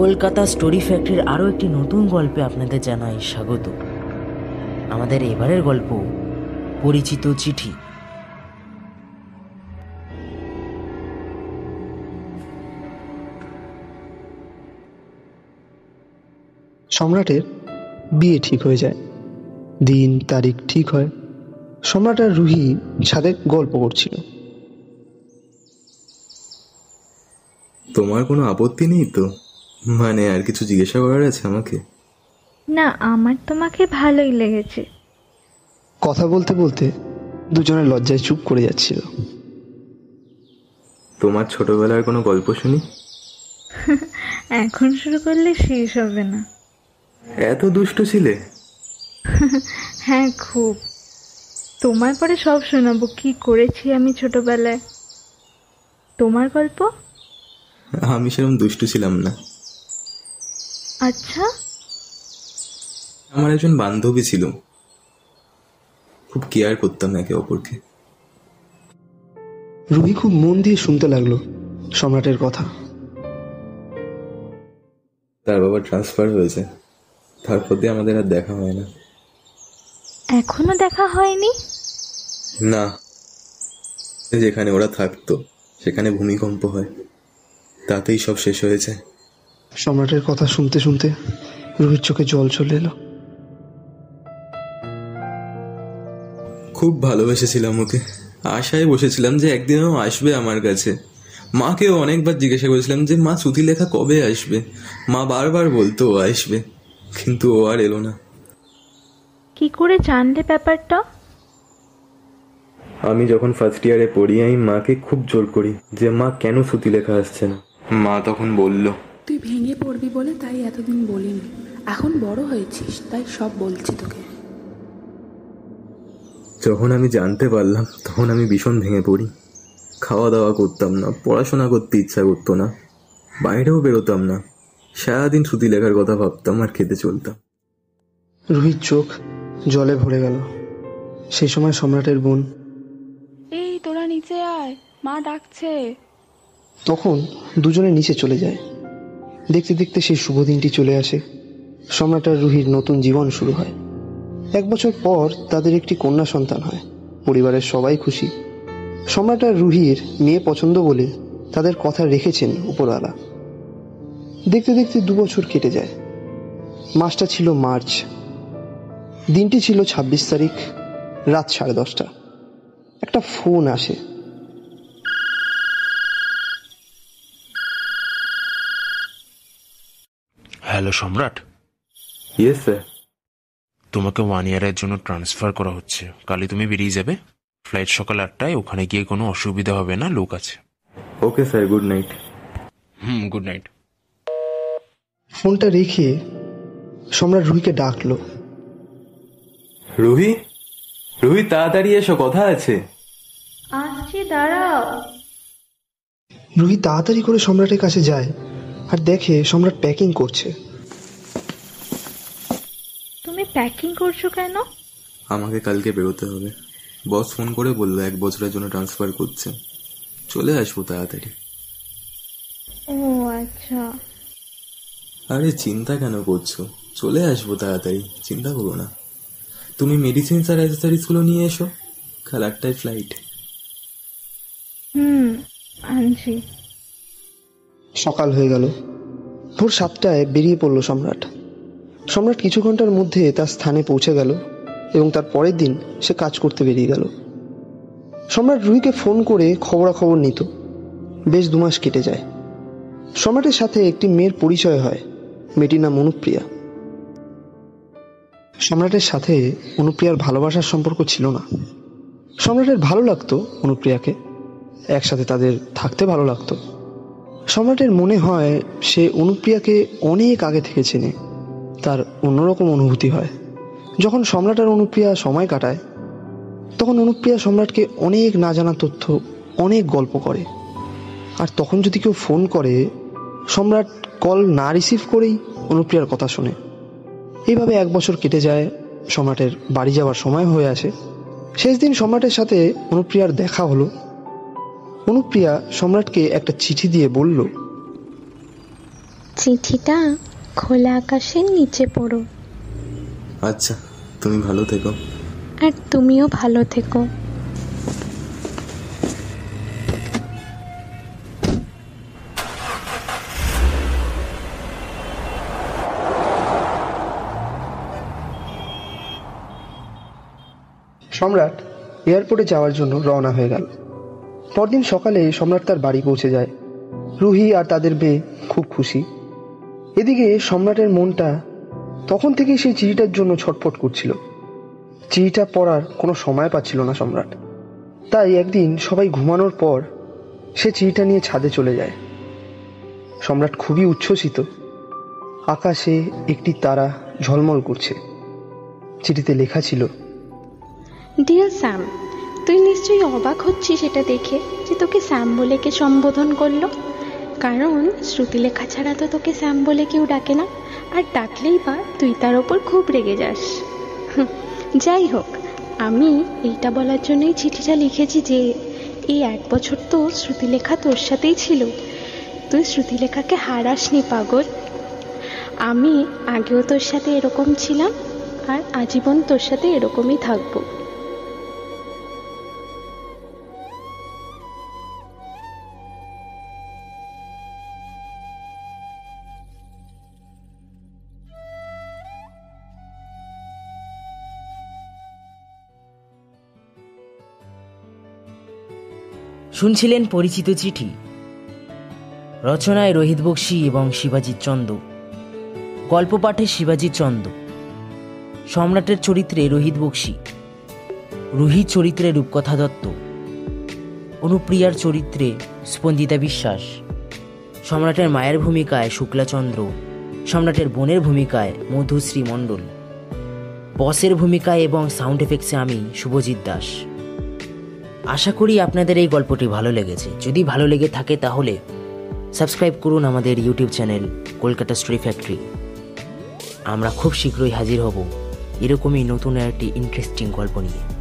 Kolkata story ফ্যাক্টরির আরও একটি নতুন গল্পে আপনাদের জানাই স্বাগত। আমাদের এবারের গল্প পরিচিত চিঠি। সম্রাটের বিয়ে ঠিক হয়ে যায়। দিন তারিখ ঠিক হয়। সম্রাট আর রুহি সাথে গল্প করছিল। তোমার কোনো আপত্তি নেই তো? মানে আর কিছু জিজ্ঞাসা করার আছে আমাকে? না আমার তোমাকে ভালোই লেগেছে। কথা বলতে বলতে দুজনে লজ্জায় চুপ করে যাচ্ছিল। তোমার ছোটবেলার কোনো গল্প শুনি? এখন শুরু করলে শেষ হবে না। এত দুষ্ট ছিলে? হ্যাঁ খুব। তোমার পরে সব শোনাবো কি করেছি আমি ছোটবেলায়। তোমার গল্প? আমি সেরকম দুষ্টু ছিলাম না। আচ্ছা। আমার একজন বান্ধবী ছিল। খুব কেয়ার করতাম একে অপরকে। রুহি খুব মন দিয়ে শুনতে লাগল সম্রাটের কথা। তার বাবা ট্রান্সফার হয়েছে। তারপর দিয়ে আমাদের আর দেখা হয় না। এখনও দেখা হয়নি? না। যেখানে ওরা থাকতো সেখানে ভূমিকম্প হয়। তাতেই সব শেষ হয়েছে। সম্রাটের কথা শুনতে শুনতে রুহির চোখে জল চলে এলো। খুব ভালোবেসেছিলাম ওকে। আশায় বসেছিলাম যে একদিনও আসবে আমার কাছে। মাকেও অনেকবার জিজ্ঞাসা করেছিলাম যে মা সুতি লেখা কবে আসবে? মা বারবার বলতো ও আসবে। কিন্তু ও আর এলো না। কি করে জানলে ব্যাপারটা? আমি যখন ফার্স্ট ইয়ারে পড়ি আমি মাকে খুব জোর করি যে মা কেন সুতি লেখা আসছে না? মা তখন বলল তুই ভেঙে পড়বি বলে তাই এতদিন বলিনি। এখন বড় হয়েছিস তাই সব বলছি তোকে। যখন আমি জানতে পারলাম তখন আমি ভীষণ ভেঙে পড়ি। খাওয়া দাওয়া করতাম না পড়াশোনা করতে ইচ্ছা করতো না বাইরেও বেরোতাম না। সারাদিন সুতি লেখার কথা ভাবতাম আর খেতে চলতাম। রুহির চোখ জলে ভরে গেল। সেই সময় সম্রাটের বোন। এই তোরা নিচে আয় মা ডাকছে। তখন দুজনে নিচে চলে যায়। দেখতে দেখতে সেই শুভ দিনটি চলে আসে। সম্রাট আর রুহির নতুন জীবন শুরু হয়। এক বছর পর তাদের একটি কন্যা সন্তান হয়। পরিবারের সবাই খুশি। সম্রাট আর রুহির মেয়ে পছন্দ বলে তাদের কথা রেখেছেন উপরওয়ালা। দেখতে দেখতে দু বছর কেটে যায়। মাসটা ছিল মার্চ। দিনটি ছিল ছাব্বিশ তারিখ, রাত সাড়ে দশটা। একটা ফোন আসে। হ্যালো সম্রাট। ইয়েস স্যার তোমাকে ওয়ান ইয়ারের জন্য ট্রান্সফার করা হচ্ছে। কালই তুমি বেরিয়ে যাবে। ফ্লাইট সকাল আটটায় ওখানে গিয়ে কোনো অসুবিধা হবে না লোক আছে। Okay sir good night hmm good night ফোনটা রেখে সম্রাট রুহিকে ডাকলো। রুহি? রুহি তাড়াতাড়ি এসো কথা আছে। আসছি দাঁড়াও। রুহি তাড়াতাড়ি করে সম্রাটের কাছে যায় আর দেখে সম্রাট প্যাকিং করছে। তুমি প্যাকিং করছ কেন? আমাকে কালকে বেরোতে হবে। বস ফোন করে বলল এক বছরের জন্য ট্রান্সফার করছে। চলে আসব তাড়াতাড়ি। ও আচ্ছা। আরে চিন্তা কেন করছ? চলে আসব তাড়াতাড়ি চিন্তা করো না। তুমি মেডিসিন আর অ্যাসেসরিজগুলো নিয়ে এসো কাল আটটায় ফ্লাইট হুম আনছি। সকাল হয়ে গেল। ভোর সাতটায় বেরিয়ে পড়ল সম্রাট। সম্রাট কিছু ঘণ্টার মধ্যে তার স্থানে পৌঁছে গেল এবং তার পরের দিন সে কাজ করতে বেরিয়ে গেল। সম্রাট রুহিকে ফোন করে খবরাখবর নিত। বেশ দুমাস কেটে যায়। সম্রাটের সাথে একটি মেয়ের পরিচয় হয়। মেয়েটির নাম অনুপ্রিয়া। সম্রাটের সাথে অনুপ্রিয়ার ভালোবাসার সম্পর্ক ছিল না। সম্রাটের ভালো লাগতো অনুপ্রিয়াকে। একসাথে তাদের থাকতে ভালো লাগতো। সম্রাটের মনে হয় সে অনুপ্রিয়াকে অনেক আগে থেকে চেনে। তার অন্যরকম অনুভূতি হয়। যখন সম্রাট আর অনুপ্রিয়া সময় কাটায়, তখন অনুপ্রিয়া সম্রাটকে অনেক না জানা তথ্য, অনেক গল্প করে। আর তখন যদি কেউ ফোন করে, সম্রাট কল না রিসিভ করেই অনুপ্রিয়ার কথা শোনে। এইভাবে এক বছর কেটে যায়, সম্রাটের বাড়ি যাওয়ার সময় হয়ে আসে। শেষ দিন সম্রাটের সাথে অনুপ্রিয়ার দেখা হলো। অনুপ্রিয়া সম্রাটকে একটা চিঠি দিয়ে বলল, চিঠিটা খোলা আকাশের নিচে পড়ো। আচ্ছা তুমি ভালো থেকো। আর তুমিও ভালো থেকো। সম্রাট এয়ারপোর্টে যাওয়ার জন্য রওনা হয়ে গেল। পরদিন সকালে সম্রাট তার বাড়ি পৌঁছে যায়। রুহি আর তাদের মেয়ে খুব খুশি। এদিকে সম্রাটের মনটা তখন থেকেই সেই চিঠিটার জন্য ছটফট করছিল। চিঠিটা পড়ার কোনো সময় পাচ্ছিল না সম্রাট। তাই একদিন সবাই ঘুমানোর পর সে চিঠিটা নিয়ে ছাদে চলে যায়। সম্রাট খুবই উচ্ছ্বসিত। আকাশে একটি তারা ঝলমল করছে। চিঠিতে লেখা ছিল, ডিয়ার স্যাম, তুই নিশ্চয়ই অবাক হচ্ছিস এটা দেখে যে তোকে স্যাম বলে কে সম্বোধন করল? কারণ শ্রুতিলেখা ছাড়া তো তোকে স্যাম বলে কেউ ডাকে না। আর ডাকলেই বা তুই তার ওপর খুব রেগে যাস। যাই হোক, আমি এইটা বলার জন্যই চিঠিটা লিখেছি যে, এই এক বছর তো শ্রুতিলেখা তোর সাথেই ছিল। তুই শ্রুতিলেখাকে হারাসনি, পাগল। আমি আগেও তোর সাথে এরকম ছিলাম, আর আজীবন তোর সাথে এরকমই থাকব। শুনছিলেন পরিচিত চিঠি। রচনায় রোহিত বক্সি এবং শিবাজিৎ চন্দ। গল্প পাঠে শিবাজিৎ চন্দ। সম্রাটের চরিত্রে রোহিত বক্সি। রুহি চরিত্রে রূপকথা দত্ত। অনুপ্রিয়ার চরিত্রে স্পন্দিতা বিশ্বাস। সম্রাটের মায়ের ভূমিকায় শুক্লাচন্দ্র সম্রাটের বোনের ভূমিকায় মধুশ্রী মণ্ডল। বসের ভূমিকায় এবং সাউন্ড এফেক্টসে আমি শুভজিৎ দাস। আশা করি আপনাদের এই গল্পটি ভালো লেগেছে। যদি ভালো লেগে থাকে তাহলে সাবস্ক্রাইব করুন আমাদের YouTube channel Kolkata story factory. আমরা খুব শীঘ্রই হাজির হব এরকমই নতুন একটি ইন্টারেস্টিং গল্প নিয়ে।